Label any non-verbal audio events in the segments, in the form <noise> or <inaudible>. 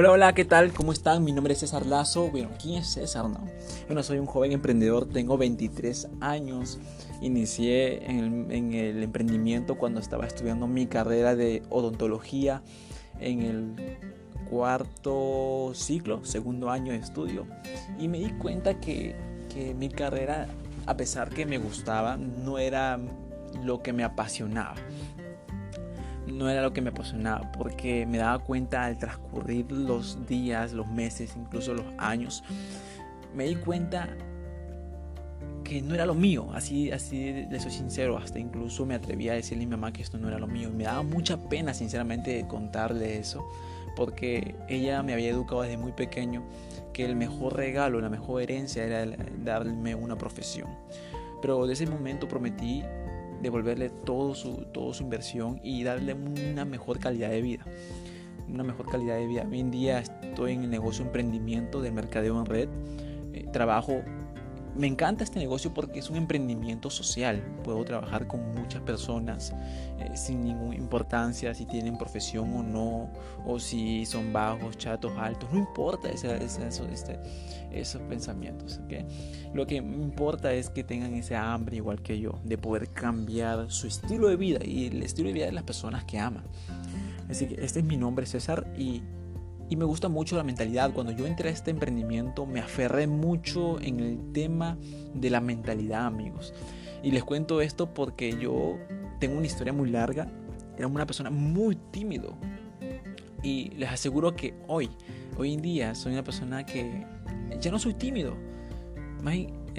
Hola, hola, ¿qué tal? ¿Cómo están? Mi nombre es César Lazo. Bueno, ¿quién es César? No? Bueno, soy un joven emprendedor, tengo 23 años. Inicié en el, emprendimiento cuando estaba estudiando mi carrera de odontología en el cuarto ciclo, segundo año de estudio. Y me di cuenta que, que mi carrera, a pesar que me gustaba, no era lo que me apasionaba no era lo que me apasionaba, porque me daba cuenta al transcurrir los días, los meses, incluso los años, me di cuenta que no era lo mío, así, así de soy sincero, hasta incluso me atreví a decirle a mi mamá que esto no era lo mío. Me daba mucha pena, sinceramente, contarle eso, porque ella me había educado desde muy pequeño que el mejor regalo, la mejor herencia era darme una profesión. Pero de ese momento prometí devolverle todo su, toda su inversión y darle una mejor calidad de vida. Una mejor calidad de vida. Hoy en día estoy en el negocio emprendimiento de mercadeo en red. Eh, trabajo me encanta este negocio porque es un emprendimiento social. Puedo trabajar con muchas personas eh, sin ninguna importancia si tienen profesión o no, o si son bajos, chatos, altos. No importa ese, este, esos pensamientos. Lo que importa es que tengan ese hambre igual que yo, de poder cambiar su estilo de vida y el estilo de vida de las personas que aman. Así que este es mi nombre, César, y y me gusta mucho la mentalidad. Cuando yo entré a este emprendimiento me aferré mucho en el tema de la mentalidad, amigos. Y les cuento esto porque yo tengo una historia muy larga. Era una persona muy tímido. Y les aseguro que hoy, hoy en día, soy una persona que ya no soy tímido.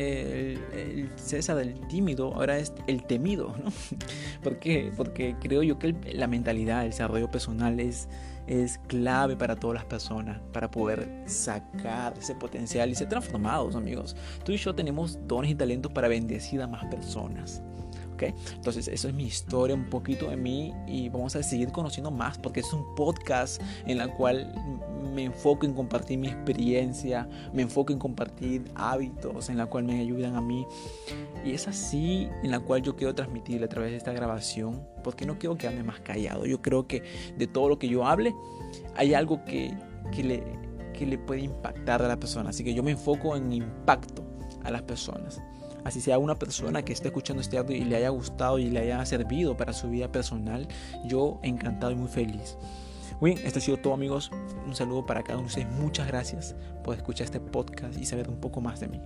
El, César del tímido ahora es el temido, ¿no? <laughs> ¿Por qué? Porque creo yo que la mentalidad, el desarrollo personal es es clave para todas las personas, para poder sacar ese potencial y ser transformados, amigos. Tú y yo tenemos dones y talentos para bendecir a más personas. Entonces, eso es mi historia, un poquito de mí y vamos a seguir conociendo más porque es un podcast en la cual me enfoco en compartir mi experiencia, me enfoco en compartir hábitos en la cual me ayudan a mí y es así en la cual yo quiero transmitirle a través de esta grabación porque no quiero quedarme más callado. Yo creo que de todo lo que yo hable hay algo que, que le, que le puede impactar a la persona. Así que yo me enfoco en impacto a las personas así sea una persona que esté escuchando este audio y le haya gustado y le haya servido para su vida personal, yo encantado y muy feliz. Bien, ha sido todo amigos. Un saludo para cada uno de ustedes. Muchas gracias por escuchar este podcast y saber un poco más de mí.